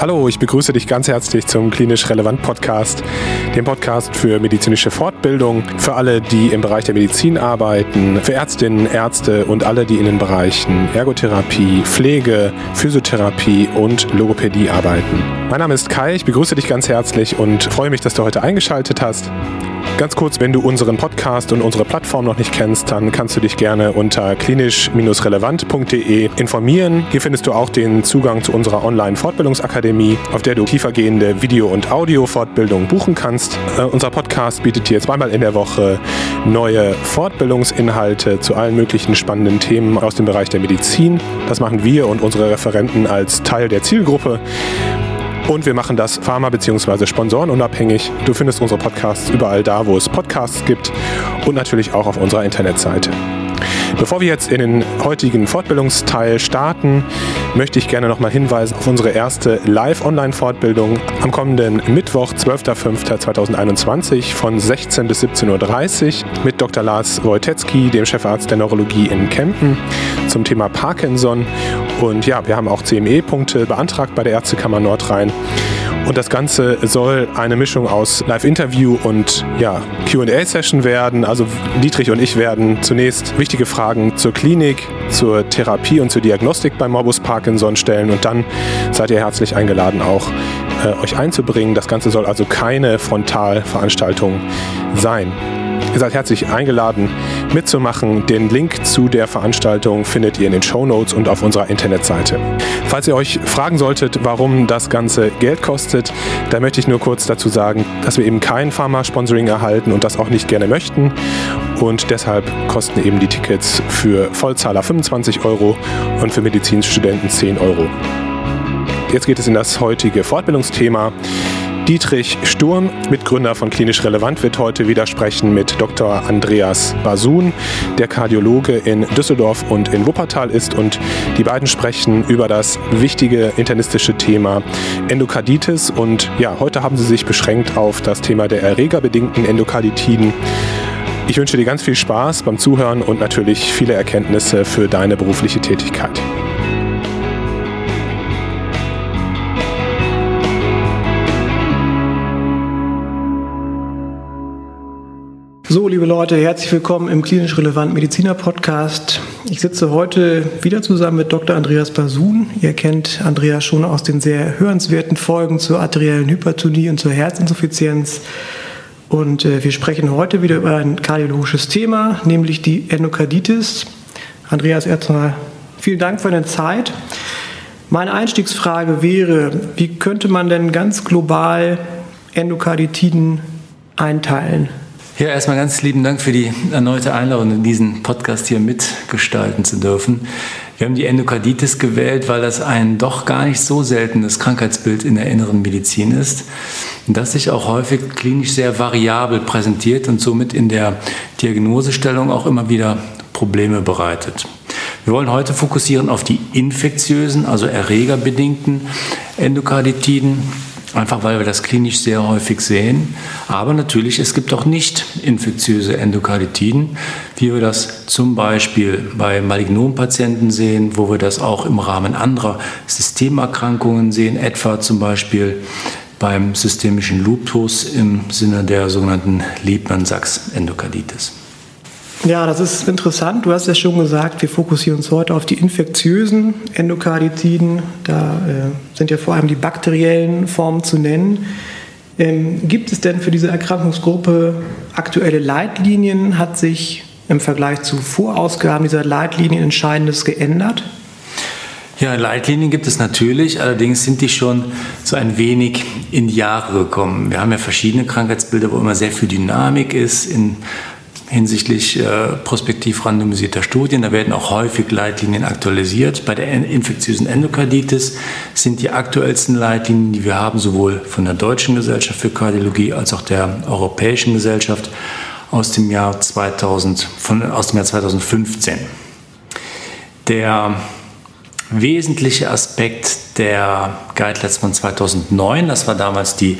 Hallo, ich begrüße dich ganz herzlich zum Klinisch Relevant Podcast, dem Podcast für medizinische Fortbildung, für alle, die im Bereich der Medizin arbeiten, für Ärztinnen, Ärzte und alle, die in den Bereichen Ergotherapie, Pflege, Physiotherapie und Logopädie arbeiten. Mein Name ist Kai, ich begrüße dich ganz herzlich und freue mich, dass du heute eingeschaltet hast. Ganz kurz, wenn du unseren Podcast und unsere Plattform noch nicht kennst, dann kannst du dich gerne unter klinisch-relevant.de informieren. Hier findest du auch den Zugang zu unserer Online-Fortbildungsakademie, auf der du tiefergehende Video- und Audio-Fortbildungen buchen kannst. Äh, unser Podcast bietet dir zweimal in der Woche neue Fortbildungsinhalte zu allen möglichen spannenden Themen aus dem Bereich der Medizin. Das machen wir und unsere Referenten als Teil der Zielgruppe. Und wir machen das Pharma- bzw. Sponsorenunabhängig. Du findest unsere Podcasts überall da, wo es Podcasts gibt und natürlich auch auf unserer Internetseite. Bevor wir jetzt in den heutigen Fortbildungsteil starten, möchte ich gerne nochmal hinweisen auf unsere erste Live-Online-Fortbildung am kommenden Mittwoch, 12.05.2021 von 16 bis 17.30 Uhr mit Dr. Lars Wojtecki, dem Chefarzt der Neurologie in Kempen, zum Thema Parkinson. Und ja, wir haben auch CME-Punkte beantragt bei der Ärztekammer Nordrhein. Und das Ganze soll eine Mischung aus Live-Interview und ja, QA-Session werden. Also Dietrich und ich werden zunächst wichtige Fragen zur Klinik, zur Therapie und zur Diagnostik bei Morbus Parkinson stellen. Und dann seid ihr herzlich eingeladen, auch äh, euch einzubringen. Das Ganze soll also keine Frontalveranstaltung sein. Ihr seid herzlich eingeladen, mitzumachen. Den Link zu der Veranstaltung findet ihr in den Show Notes und auf unserer Internetseite. Falls ihr euch fragen solltet, warum das Ganze Geld kostet, da möchte ich nur kurz dazu sagen, dass wir eben kein Pharma-Sponsoring erhalten und das auch nicht gerne möchten. Und deshalb kosten eben die Tickets für Vollzahler 25 Euro und für Medizinstudenten 10 Euro. Jetzt geht es in das heutige Fortbildungsthema. Dietrich Sturm, Mitgründer von Klinisch Relevant, wird heute wieder mit Dr. Andreas Basun, der Kardiologe in Düsseldorf und in Wuppertal ist. Und die beiden sprechen über das wichtige internistische Thema Endokarditis. Und ja, heute haben sie sich beschränkt auf das Thema der erregerbedingten Endokarditiden. Ich wünsche dir ganz viel Spaß beim Zuhören und natürlich viele Erkenntnisse für deine berufliche Tätigkeit. So, liebe Leute, herzlich willkommen im Klinisch Relevant Mediziner Podcast. Ich sitze heute wieder zusammen mit Dr. Andreas Basun. Ihr kennt Andreas schon aus den sehr hörenswerten Folgen zur arteriellen Hypertonie und zur Herzinsuffizienz. Und äh, wir sprechen heute wieder über ein kardiologisches Thema, nämlich die Endokarditis. Andreas, erstmal vielen Dank für deine Zeit. Meine Einstiegsfrage wäre, wie könnte man denn ganz global Endokarditiden einteilen? Ja, erstmal ganz lieben Dank für die erneute Einladung, in diesen Podcast hier mitgestalten zu dürfen. Wir haben die Endokarditis gewählt, weil das ein doch gar nicht so seltenes Krankheitsbild in der inneren Medizin ist, das sich auch häufig klinisch sehr variabel präsentiert und somit in der Diagnosestellung auch immer wieder Probleme bereitet. Wir wollen heute fokussieren auf die infektiösen, also erregerbedingten Endokarditiden Einfach weil wir das klinisch sehr häufig sehen. Aber natürlich, es gibt auch nicht infektiöse Endokarditiden, wie wir das zum Beispiel bei Malignompatienten sehen, wo wir das auch im Rahmen anderer Systemerkrankungen sehen, etwa zum Beispiel beim systemischen Lupus im Sinne der sogenannten Liebmann-Sachs-Endokarditis. Ja, das ist interessant. Du hast ja schon gesagt, wir fokussieren uns heute auf die infektiösen Endokarditiden. Da äh, sind ja vor allem die bakteriellen Formen zu nennen. Ähm, gibt es denn für diese Erkrankungsgruppe aktuelle Leitlinien? Hat sich im Vergleich zu Vorausgaben dieser Leitlinien Entscheidendes geändert? Ja, Leitlinien gibt es natürlich, allerdings sind die schon so ein wenig in Jahre gekommen. Wir haben ja verschiedene Krankheitsbilder, wo immer sehr viel Dynamik ist in hinsichtlich äh, prospektiv randomisierter Studien. Da werden auch häufig Leitlinien aktualisiert. Bei der infektiösen Endokarditis sind die aktuellsten Leitlinien, die wir haben, sowohl von der Deutschen Gesellschaft für Kardiologie als auch der Europäischen Gesellschaft aus dem Jahr, 2000, von, aus dem Jahr 2015. Der wesentliche Aspekt der Guidelines von 2009, das war damals die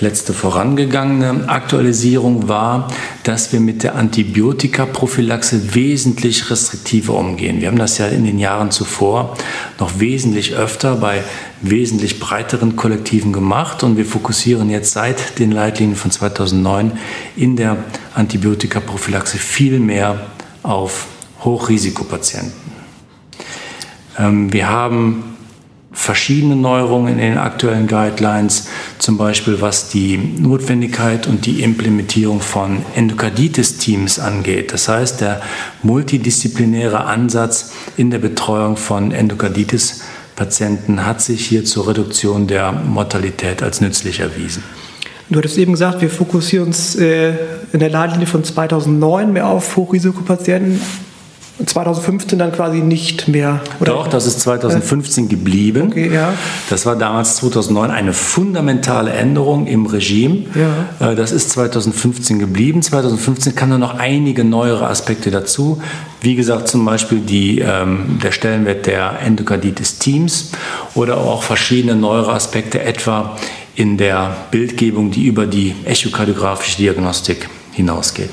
letzte vorangegangene Aktualisierung, war, dass wir mit der Antibiotikaprophylaxe wesentlich restriktiver umgehen. Wir haben das ja in den Jahren zuvor noch wesentlich öfter bei wesentlich breiteren Kollektiven gemacht und wir fokussieren jetzt seit den Leitlinien von 2009 in der Antibiotikaprophylaxe viel mehr auf Hochrisikopatienten. Ähm, wir haben verschiedene Neuerungen in den aktuellen Guidelines, zum Beispiel was die Notwendigkeit und die Implementierung von Endokarditis-Teams angeht. Das heißt, der multidisziplinäre Ansatz in der Betreuung von Endokarditis-Patienten hat sich hier zur Reduktion der Mortalität als nützlich erwiesen. Du hattest eben gesagt, wir fokussieren uns äh, in der Leitlinie von 2009 mehr auf Hochrisikopatienten. 2015 dann quasi nicht mehr. Oder? Doch, das ist 2015 geblieben. Okay, ja. Das war damals 2009 eine fundamentale Änderung im Regime. Ja. Äh, das ist 2015 geblieben. 2015 kamen dann noch einige neuere Aspekte dazu. Wie gesagt, zum Beispiel die, ähm, der Stellenwert der Endokarditis-Teams oder auch verschiedene neuere Aspekte, etwa in der Bildgebung, die über die echokardiografische Diagnostik hinausgeht.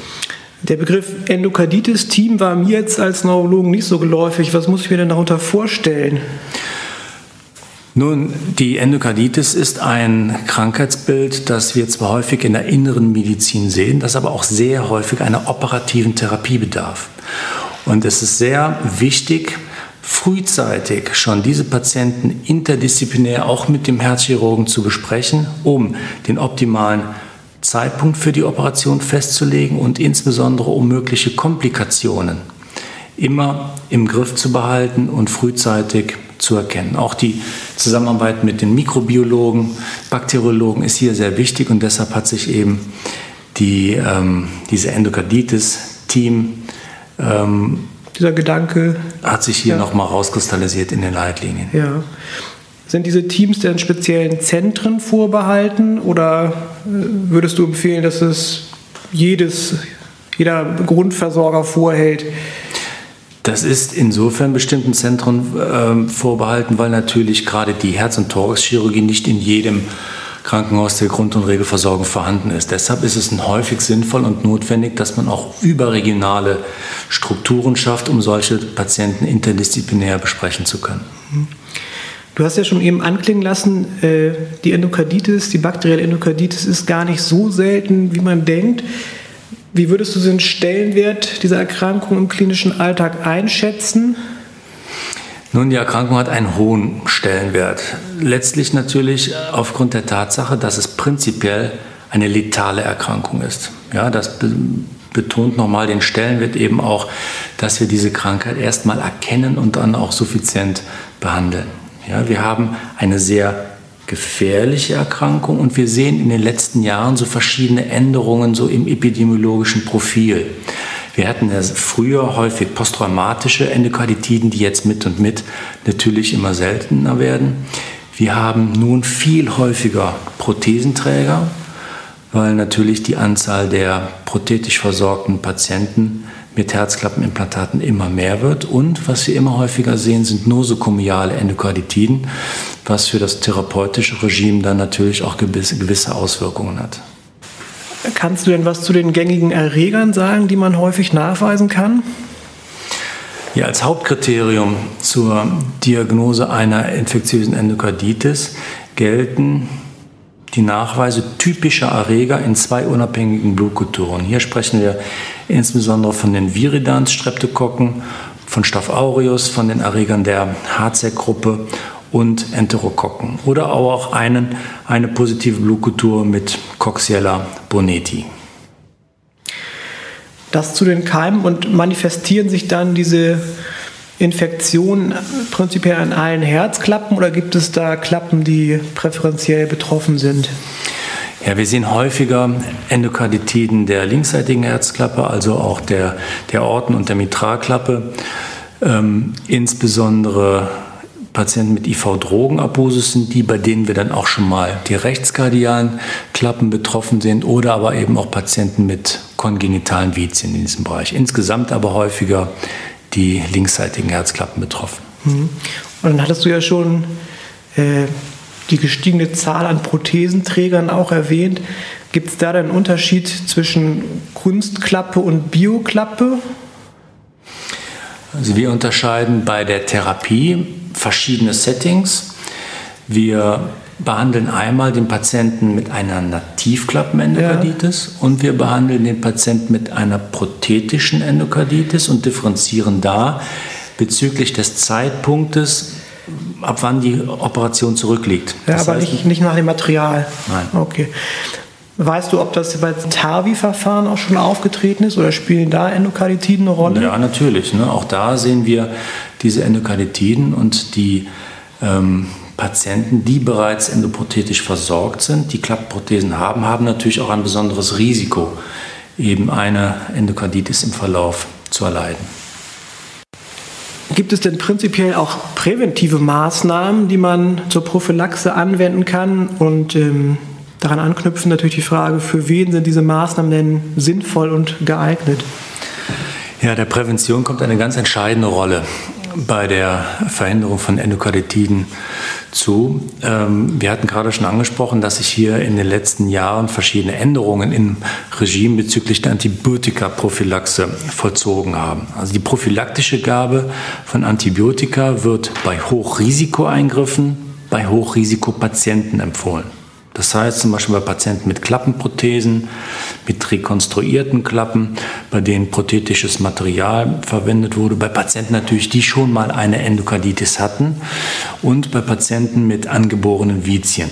Der Begriff Endokarditis-Team war mir jetzt als Neurologen nicht so geläufig. Was muss ich mir denn darunter vorstellen? Nun, die Endokarditis ist ein Krankheitsbild, das wir zwar häufig in der inneren Medizin sehen, das aber auch sehr häufig einer operativen Therapie bedarf. Und es ist sehr wichtig, frühzeitig schon diese Patienten interdisziplinär auch mit dem Herzchirurgen zu besprechen, um den optimalen Zeitpunkt für die Operation festzulegen und insbesondere um mögliche Komplikationen immer im Griff zu behalten und frühzeitig zu erkennen. Auch die Zusammenarbeit mit den Mikrobiologen, Bakteriologen ist hier sehr wichtig und deshalb hat sich eben die, ähm, diese Endokarditis-Team ähm, dieser Gedanke hat sich hier ja. nochmal rauskristallisiert in den Leitlinien. Ja. Sind diese Teams denn speziellen Zentren vorbehalten oder äh, würdest du empfehlen, dass es jedes, jeder Grundversorger vorhält? Das ist insofern bestimmten Zentren äh, vorbehalten, weil natürlich gerade die Herz- und Thoraxchirurgie nicht in jedem Krankenhaus der Grund- und Regelversorgung vorhanden ist. Deshalb ist es häufig sinnvoll und notwendig, dass man auch überregionale Strukturen schafft, um solche Patienten interdisziplinär besprechen zu können. Mhm. Du hast ja schon eben anklingen lassen, äh, die Endokarditis, die bakterielle Endokarditis ist gar nicht so selten, wie man denkt. Wie würdest du den Stellenwert dieser Erkrankung im klinischen Alltag einschätzen? Nun, die Erkrankung hat einen hohen Stellenwert. Letztlich natürlich aufgrund der Tatsache, dass es prinzipiell eine letale Erkrankung ist. Ja, das betont nochmal den Stellenwert eben auch, dass wir diese Krankheit erstmal erkennen und dann auch suffizient behandeln. Ja, wir haben eine sehr gefährliche Erkrankung und wir sehen in den letzten Jahren so verschiedene Änderungen so im epidemiologischen Profil. Wir hatten ja früher häufig posttraumatische Endokarditiden, die jetzt mit und mit natürlich immer seltener werden. Wir haben nun viel häufiger Prothesenträger, weil natürlich die Anzahl der prothetisch versorgten Patienten mit Herzklappenimplantaten immer mehr wird. Und was wir immer häufiger sehen, sind nosokomiale Endokarditiden, was für das therapeutische Regime dann natürlich auch gewisse Auswirkungen hat. Kannst du denn was zu den gängigen Erregern sagen, die man häufig nachweisen kann? Ja, als Hauptkriterium zur Diagnose einer infektiösen Endokarditis gelten die Nachweise typischer Erreger in zwei unabhängigen Blutkulturen. Hier sprechen wir insbesondere von den Viridans, Streptokokken, von Staph aureus, von den Erregern der HZ-Gruppe und Enterokokken oder auch einen, eine positive Blutkultur mit Coxiella boneti. Das zu den Keimen und manifestieren sich dann diese Infektion prinzipiell an allen Herzklappen oder gibt es da Klappen, die präferenziell betroffen sind? Ja, wir sehen häufiger Endokarditiden der linksseitigen Herzklappe, also auch der, der Orten- und der Mitralklappe. Ähm, insbesondere Patienten mit IV-Drogenabusus sind die, bei denen wir dann auch schon mal die rechtskardialen Klappen betroffen sind oder aber eben auch Patienten mit kongenitalen Vizien in diesem Bereich. Insgesamt aber häufiger die linksseitigen Herzklappen betroffen. Mhm. Und dann hattest du ja schon äh, die gestiegene Zahl an Prothesenträgern auch erwähnt. Gibt es da einen Unterschied zwischen Kunstklappe und Bioklappe? Also wir unterscheiden bei der Therapie verschiedene Settings. Wir behandeln einmal den Patienten mit einer Nativklappenendokarditis ja. und wir behandeln den Patienten mit einer prothetischen Endokarditis und differenzieren da bezüglich des Zeitpunktes, ab wann die Operation zurückliegt. Ja, das aber nicht, nicht nach dem Material. Nein. Okay. Weißt du, ob das bei TAVI-Verfahren auch schon aufgetreten ist oder spielen da Endokarditiden eine Rolle? Ja, natürlich. Ne? Auch da sehen wir diese Endokarditiden und die ähm, Patienten, die bereits endoprothetisch versorgt sind, die Klappprothesen haben, haben natürlich auch ein besonderes Risiko, eben eine Endokarditis im Verlauf zu erleiden. Gibt es denn prinzipiell auch präventive Maßnahmen, die man zur Prophylaxe anwenden kann? Und ähm, daran anknüpfen natürlich die Frage, für wen sind diese Maßnahmen denn sinnvoll und geeignet? Ja, der Prävention kommt eine ganz entscheidende Rolle bei der Verhinderung von Endokarditiden zu. Ähm, wir hatten gerade schon angesprochen, dass sich hier in den letzten Jahren verschiedene Änderungen im Regime bezüglich der Antibiotikaprophylaxe vollzogen haben. Also die prophylaktische Gabe von Antibiotika wird bei Hochrisikoeingriffen bei Hochrisikopatienten empfohlen. Das heißt zum Beispiel bei Patienten mit Klappenprothesen, mit rekonstruierten Klappen, bei denen prothetisches Material verwendet wurde, bei Patienten natürlich, die schon mal eine Endokarditis hatten und bei Patienten mit angeborenen Vizien.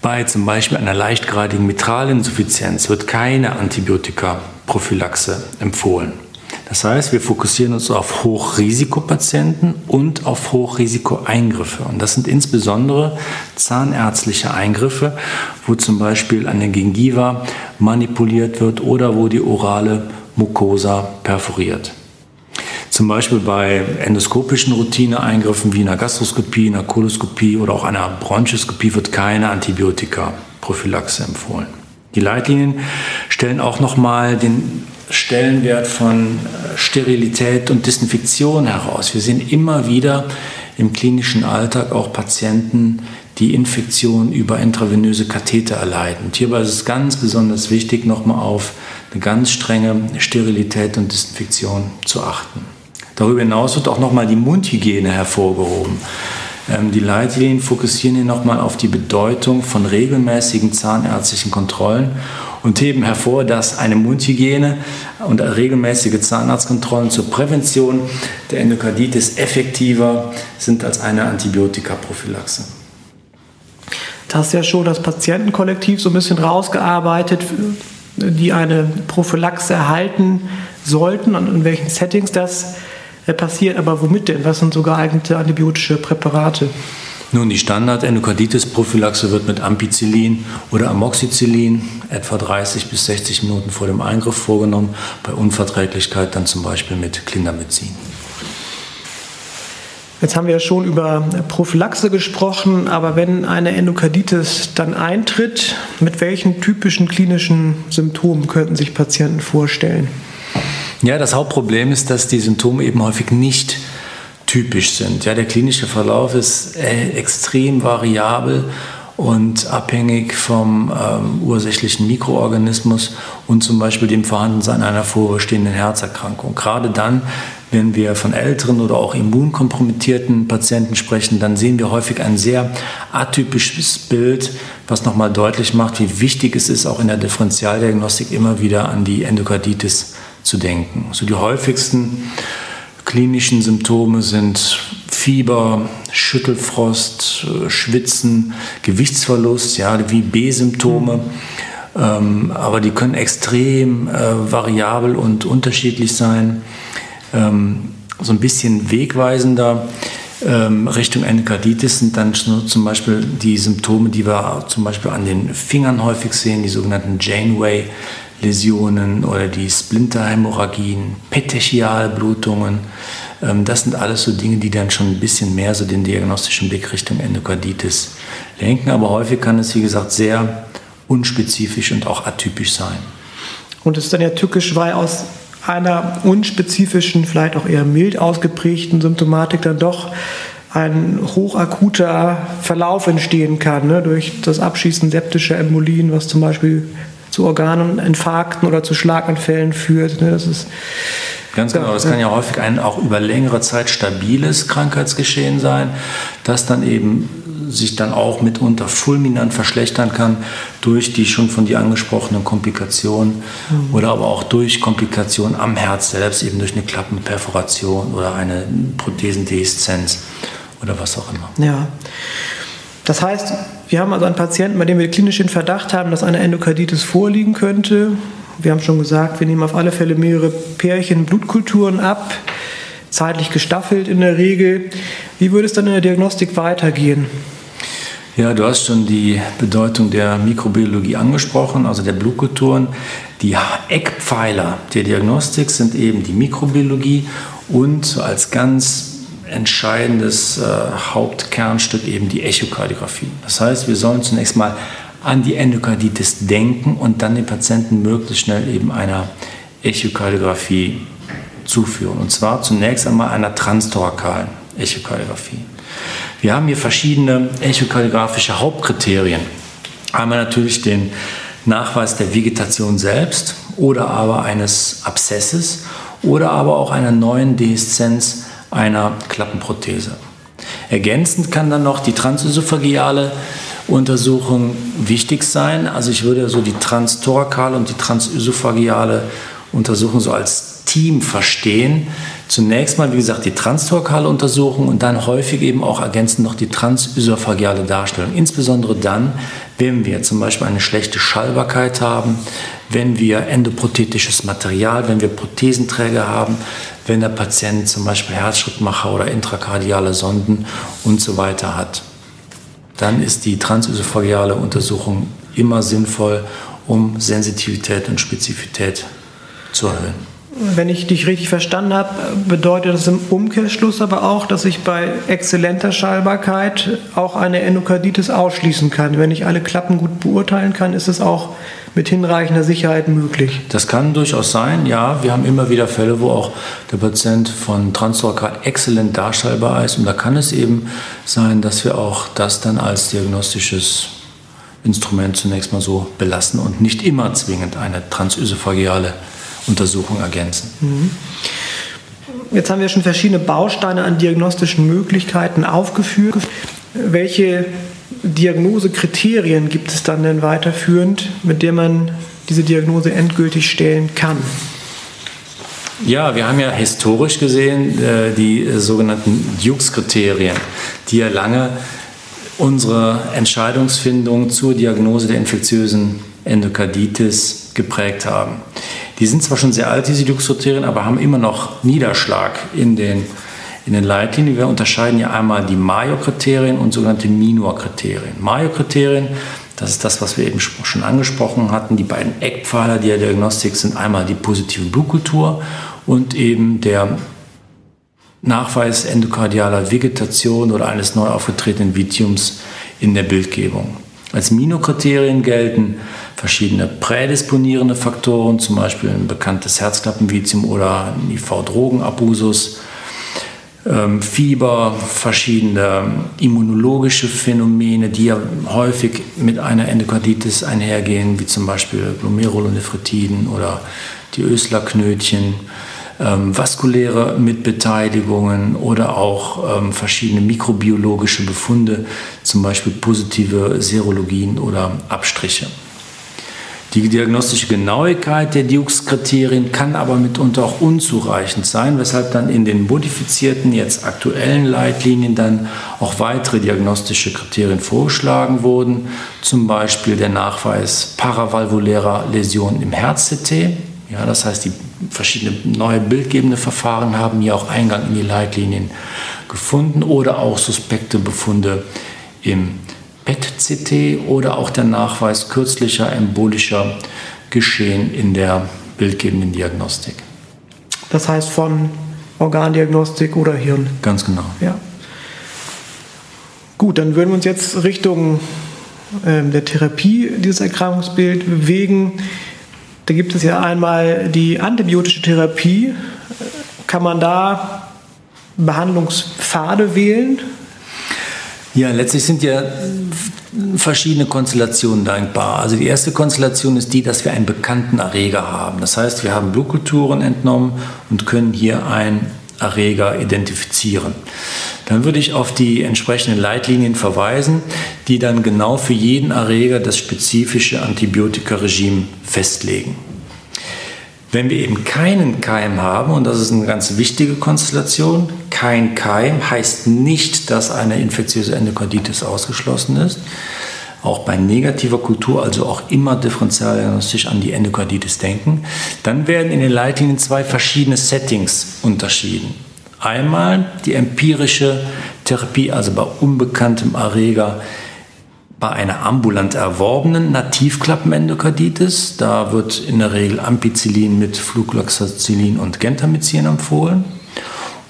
Bei zum Beispiel einer leichtgradigen Mitralinsuffizienz wird keine Antibiotika-Prophylaxe empfohlen. Das heißt, wir fokussieren uns auf Hochrisikopatienten und auf Hochrisikoeingriffe. Und das sind insbesondere zahnärztliche Eingriffe, wo zum Beispiel an der Gingiva manipuliert wird oder wo die orale Mucosa perforiert. Zum Beispiel bei endoskopischen Routineeingriffen wie einer Gastroskopie, einer Koloskopie oder auch einer Bronchoskopie wird keine Antibiotika-Prophylaxe empfohlen. Die Leitlinien stellen auch nochmal den Stellenwert von äh, Sterilität und Desinfektion heraus. Wir sehen immer wieder im klinischen Alltag auch Patienten, die Infektionen über intravenöse Katheter erleiden. Und hierbei ist es ganz besonders wichtig, nochmal auf eine ganz strenge Sterilität und Desinfektion zu achten. Darüber hinaus wird auch nochmal die Mundhygiene hervorgehoben. Ähm, die Leitlinien fokussieren hier nochmal auf die Bedeutung von regelmäßigen zahnärztlichen Kontrollen und heben hervor, dass eine Mundhygiene und regelmäßige Zahnarztkontrollen zur Prävention der Endokarditis effektiver sind als eine Antibiotikaprophylaxe. Da hast ja schon das Patientenkollektiv so ein bisschen rausgearbeitet, die eine Prophylaxe erhalten sollten und in welchen Settings das äh, passiert. Aber womit denn? Was sind so geeignete antibiotische Präparate? Nun, die Standard-Endokarditis-Prophylaxe wird mit Ampicillin oder Amoxicillin etwa 30 bis 60 Minuten vor dem Eingriff vorgenommen, bei Unverträglichkeit dann zum Beispiel mit Clindamycin. Jetzt haben wir ja schon über Prophylaxe gesprochen, aber wenn eine Endokarditis dann eintritt, mit welchen typischen klinischen Symptomen könnten sich Patienten vorstellen? Ja, das Hauptproblem ist, dass die Symptome eben häufig nicht typisch sind. Ja, der klinische Verlauf ist äh, extrem variabel und abhängig vom ähm, ursächlichen Mikroorganismus und zum Beispiel dem Vorhandensein einer vorstehenden Herzerkrankung. Gerade dann, wenn wir von älteren oder auch immunkompromittierten Patienten sprechen, dann sehen wir häufig ein sehr atypisches Bild, was nochmal deutlich macht, wie wichtig es ist, auch in der Differentialdiagnostik immer wieder an die Endokarditis zu denken. So die häufigsten klinischen Symptome sind Fieber, Schüttelfrost, äh, Schwitzen, Gewichtsverlust, ja, wie B-Symptome. Ähm, aber die können extrem äh, variabel und unterschiedlich sein. Ähm, so ein bisschen wegweisender ähm, Richtung Endokarditis sind dann zum Beispiel die Symptome, die wir zum Beispiel an den Fingern häufig sehen, die sogenannten Janeway Läsionen oder die Splinterhämorrhagien, Petechialblutungen. Ähm, das sind alles so Dinge, die dann schon ein bisschen mehr so den diagnostischen Blick Richtung Endokarditis lenken. Aber häufig kann es, wie gesagt, sehr unspezifisch und auch atypisch sein. Und es ist dann ja tückisch, weil aus einer unspezifischen, vielleicht auch eher mild ausgeprägten Symptomatik dann doch ein hochakuter Verlauf entstehen kann, ne, durch das Abschießen septischer Embolien, was zum Beispiel zu Organinfarkten oder zu Schlaganfällen führt. Ne, das ist Ganz genau, das kann ja häufig ein auch über längere Zeit stabiles Krankheitsgeschehen sein, das dann eben sich dann auch mitunter fulminant verschlechtern kann durch die schon von dir angesprochenen Komplikationen mhm. oder aber auch durch Komplikationen am Herz selbst, eben durch eine Klappenperforation oder eine Prothesendehiszenz oder was auch immer. Ja. Das heißt, wir haben also einen Patienten, bei dem wir klinisch den Verdacht haben, dass eine Endokarditis vorliegen könnte. Wir haben schon gesagt, wir nehmen auf alle Fälle mehrere Pärchen Blutkulturen ab, zeitlich gestaffelt in der Regel. Wie würde es dann in der Diagnostik weitergehen? Ja, du hast schon die Bedeutung der Mikrobiologie angesprochen, also der Blutkulturen. Die Eckpfeiler der Diagnostik sind eben die Mikrobiologie und als ganz entscheidendes äh, Hauptkernstück eben die Echokardiographie. Das heißt, wir sollen zunächst mal an die Endokarditis denken und dann den Patienten möglichst schnell eben einer Echokardiographie zuführen. Und zwar zunächst einmal einer transtorakalen Echokardiographie. Wir haben hier verschiedene echokardiografische Hauptkriterien. Einmal natürlich den Nachweis der Vegetation selbst oder aber eines Abszesses oder aber auch einer neuen Dehiszenz einer Klappenprothese. Ergänzend kann dann noch die transösophageale Untersuchung wichtig sein. Also ich würde so die transtorakale und die transösophageale Untersuchung so als Team verstehen. Zunächst mal, wie gesagt, die transtorkale Untersuchung und dann häufig eben auch ergänzend noch die transösophageale Darstellung. Insbesondere dann, wenn wir zum Beispiel eine schlechte Schallbarkeit haben, wenn wir endoprothetisches Material, wenn wir Prothesenträger haben, wenn der Patient zum Beispiel Herzschrittmacher oder intrakardiale Sonden und so weiter hat. Dann ist die transösophageale Untersuchung immer sinnvoll, um Sensitivität und Spezifität zu erhöhen. Wenn ich dich richtig verstanden habe, bedeutet das im Umkehrschluss aber auch, dass ich bei exzellenter Schallbarkeit auch eine Endokarditis ausschließen kann. Wenn ich alle Klappen gut beurteilen kann, ist es auch mit hinreichender Sicherheit möglich. Das kann durchaus sein, ja. Wir haben immer wieder Fälle, wo auch der Patient von Transtorakal exzellent darstellbar ist. Und da kann es eben sein, dass wir auch das dann als diagnostisches Instrument zunächst mal so belassen und nicht immer zwingend eine transösophageale Untersuchung ergänzen. Mhm. Jetzt haben wir schon verschiedene Bausteine an diagnostischen Möglichkeiten aufgeführt. Welche Diagnosekriterien gibt es dann denn weiterführend, mit denen man diese Diagnose endgültig stellen kann? Ja, wir haben ja historisch gesehen äh, die sogenannten Dukes-Kriterien, die ja lange unsere Entscheidungsfindung zur Diagnose der infektiösen Endokarditis geprägt haben. Die sind zwar schon sehr alt, diese Dux-Kriterien, aber haben immer noch Niederschlag in den, in den Leitlinien. Wir unterscheiden ja einmal die Mayo-Kriterien und sogenannte Minor-Kriterien. Mayo-Kriterien, das ist das, was wir eben schon angesprochen hatten. Die beiden Eckpfeiler der Diagnostik sind einmal die positive Blutkultur und eben der Nachweis endokardialer Vegetation oder eines neu aufgetretenen Vitiums in der Bildgebung. Als Minokriterien gelten verschiedene prädisponierende Faktoren, zum Beispiel ein bekanntes Herzklappenvitium oder ein IV-Drogenabusus, ähm, Fieber, verschiedene immunologische Phänomene, die ja häufig mit einer Endokarditis einhergehen, wie zum Beispiel Glomerulonephritiden oder die Öslerknötchen ähm, vaskuläre Mitbeteiligungen oder auch ähm, verschiedene mikrobiologische Befunde, zum Beispiel positive Serologien oder Abstriche. Die diagnostische Genauigkeit der Dukes-Kriterien kann aber mitunter auch unzureichend sein, weshalb dann in den modifizierten, jetzt aktuellen Leitlinien dann auch weitere diagnostische Kriterien vorgeschlagen wurden, zum Beispiel der Nachweis paravalvulärer Läsionen im Herz-CT. Ja, das heißt, die verschiedene neue bildgebende Verfahren haben hier auch Eingang in die Leitlinien gefunden oder auch suspekte Befunde im PET-CT oder auch der Nachweis kürzlicher embolischer Geschehen in der bildgebenden Diagnostik. Das heißt von Organdiagnostik oder Hirn. Ganz genau. Ja. Gut, dann würden wir uns jetzt Richtung äh, der Therapie dieses Erkrankungsbild bewegen. Da gibt es ja einmal die antibiotische Therapie. Kann man da Behandlungspfade wählen? Ja, letztlich sind ja verschiedene Konstellationen denkbar. Also die erste Konstellation ist die, dass wir einen bekannten Erreger haben. Das heißt, wir haben Blutkulturen entnommen und können hier einen Erreger identifizieren. Dann würde ich auf die entsprechenden Leitlinien verweisen, die dann genau für jeden Erreger das spezifische Antibiotikaregime festlegen. Wenn wir eben keinen Keim haben, und das ist eine ganz wichtige Konstellation, kein Keim heißt nicht, dass eine infektiöse Endokarditis ausgeschlossen ist. Auch bei negativer Kultur, also auch immer differenzialdiagnostisch an die Endokarditis denken. Dann werden in den Leitlinien zwei verschiedene Settings unterschieden. Einmal die empirische Therapie, also bei unbekanntem Erreger bei einer ambulant erworbenen Nativklappenendokarditis, da wird in der Regel Ampicillin mit Flucloxacillin und Gentamicin empfohlen.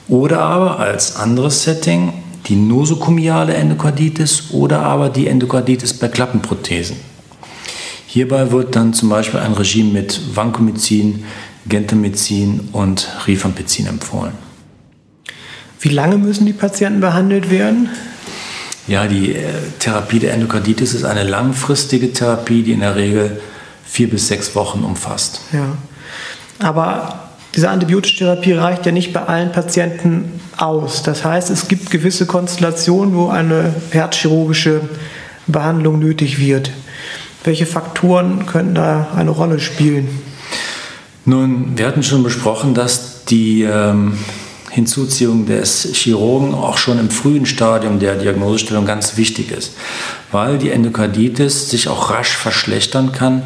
Oder aber als anderes Setting die nosokomiale Endokarditis oder aber die Endokarditis bei Klappenprothesen. Hierbei wird dann zum Beispiel ein Regime mit Vancomycin, Gentamicin und Rifampicin empfohlen. Wie lange müssen die Patienten behandelt werden? Ja, die äh, Therapie der Endokarditis ist eine langfristige Therapie, die in der Regel vier bis sechs Wochen umfasst. Ja, aber diese antibiotische Therapie reicht ja nicht bei allen Patienten aus. Das heißt, es gibt gewisse Konstellationen, wo eine herzchirurgische Behandlung nötig wird. Welche Faktoren können da eine Rolle spielen? Nun, wir hatten schon besprochen, dass die ähm, Hinzuziehung des Chirurgen auch schon im frühen Stadium der Diagnosestellung ganz wichtig ist, weil die Endokarditis sich auch rasch verschlechtern kann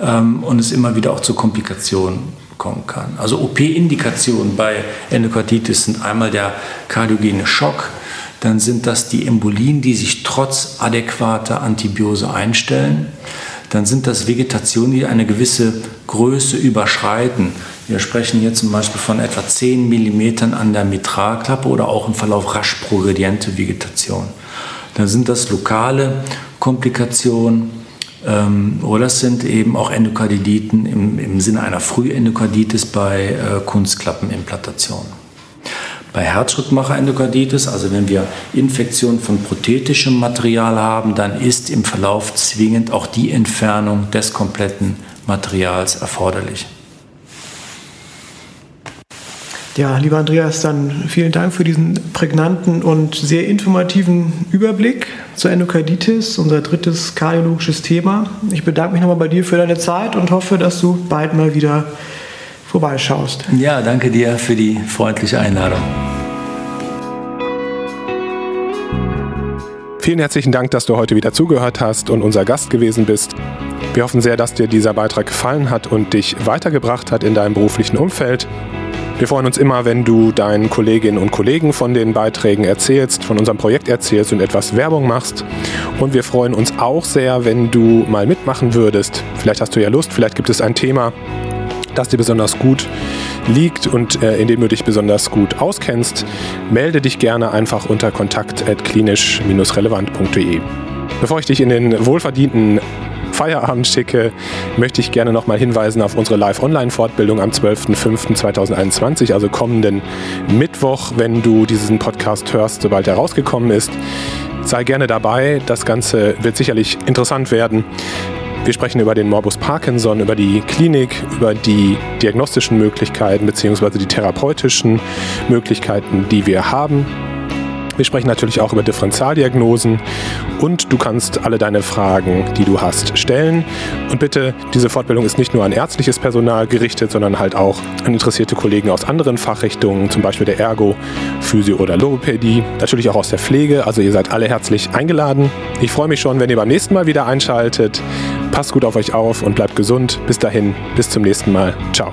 ähm, und es immer wieder auch zu Komplikationen kommen kann. Also OP-Indikationen bei Endokarditis sind einmal der kardiogene Schock, dann sind das die Embolien, die sich trotz adäquater Antibiose einstellen. Dann sind das Vegetationen, die eine gewisse Größe überschreiten. Wir sprechen hier zum Beispiel von etwa 10 mm an der Mitralklappe oder auch im Verlauf rasch progrediente Vegetation. Dann sind das lokale Komplikationen ähm, oder es sind eben auch Endokarditiden im, im Sinne einer Frühendokarditis bei äh, Kunstklappenimplantationen. Bei Herzschrittmacher-Endokarditis, also wenn wir Infektionen von prothetischem Material haben, dann ist im Verlauf zwingend auch die Entfernung des kompletten Materials erforderlich. Ja, lieber Andreas, dann vielen Dank für diesen prägnanten und sehr informativen Überblick zur Endokarditis, unser drittes kardiologisches Thema. Ich bedanke mich nochmal bei dir für deine Zeit und hoffe, dass du bald mal wieder vorbeischaust. Ja, danke dir für die freundliche Einladung. Vielen herzlichen Dank, dass du heute wieder zugehört hast und unser Gast gewesen bist. Wir hoffen sehr, dass dir dieser Beitrag gefallen hat und dich weitergebracht hat in deinem beruflichen Umfeld. Wir freuen uns immer, wenn du deinen Kolleginnen und Kollegen von den Beiträgen erzählst, von unserem Projekt erzählst und etwas Werbung machst. Und wir freuen uns auch sehr, wenn du mal mitmachen würdest. Vielleicht hast du ja Lust, vielleicht gibt es ein Thema, das dir besonders gut liegt und äh, in dem du dich besonders gut auskennst. Melde dich gerne einfach unter kontakt.klinisch-relevant.de. Bevor ich dich in den wohlverdienten Feierabend schicke, möchte ich gerne nochmal hinweisen auf unsere Live-Online-Fortbildung am 12.05.2021, also kommenden Mittwoch, wenn du diesen Podcast hörst, sobald er rausgekommen ist. Sei gerne dabei, das Ganze wird sicherlich interessant werden. Wir sprechen über den Morbus Parkinson, über die Klinik, über die diagnostischen Möglichkeiten bzw. die therapeutischen Möglichkeiten, die wir haben wir sprechen natürlich auch über Differentialdiagnosen und du kannst alle deine Fragen, die du hast, stellen. Und bitte, diese Fortbildung ist nicht nur an ärztliches Personal gerichtet, sondern halt auch an interessierte Kollegen aus anderen Fachrichtungen, zum Beispiel der Ergo, Physio oder Logopädie, natürlich auch aus der Pflege. Also ihr seid alle herzlich eingeladen. Ich freue mich schon, wenn ihr beim nächsten Mal wieder einschaltet. Passt gut auf euch auf und bleibt gesund. Bis dahin, bis zum nächsten Mal. Ciao.